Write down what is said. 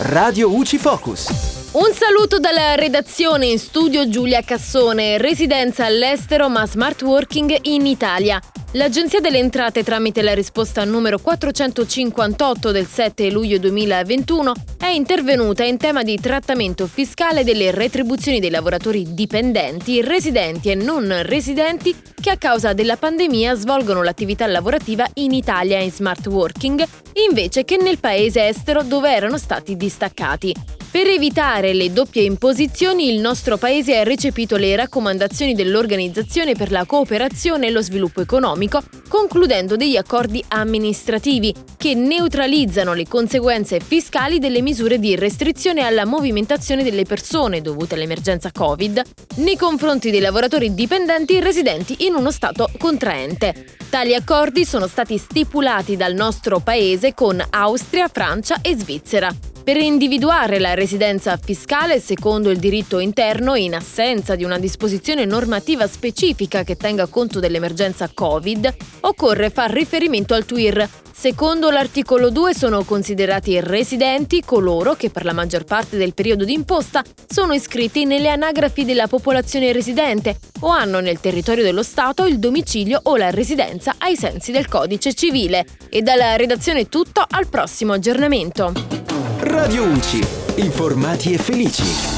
Radio UCI Focus. Un saluto dalla redazione in studio Giulia Cassone, residenza all'estero ma smart working in Italia. L'Agenzia delle Entrate tramite la risposta numero 458 del 7 luglio 2021 è intervenuta in tema di trattamento fiscale delle retribuzioni dei lavoratori dipendenti, residenti e non residenti che a causa della pandemia svolgono l'attività lavorativa in Italia in smart working invece che nel paese estero dove erano stati distaccati. Per evitare le doppie imposizioni, il nostro Paese ha recepito le raccomandazioni dell'Organizzazione per la cooperazione e lo sviluppo economico, concludendo degli accordi amministrativi che neutralizzano le conseguenze fiscali delle misure di restrizione alla movimentazione delle persone dovute all'emergenza Covid nei confronti dei lavoratori dipendenti residenti in uno Stato contraente. Tali accordi sono stati stipulati dal nostro Paese con Austria, Francia e Svizzera per individuare la residenza fiscale secondo il diritto interno in assenza di una disposizione normativa specifica che tenga conto dell'emergenza Covid, occorre far riferimento al TWIR. Secondo l'articolo 2 sono considerati residenti coloro che per la maggior parte del periodo d'imposta sono iscritti nelle anagrafi della popolazione residente o hanno nel territorio dello Stato il domicilio o la residenza ai sensi del codice civile. E dalla redazione tutto, al prossimo aggiornamento. Radio UCI. Informati e felici.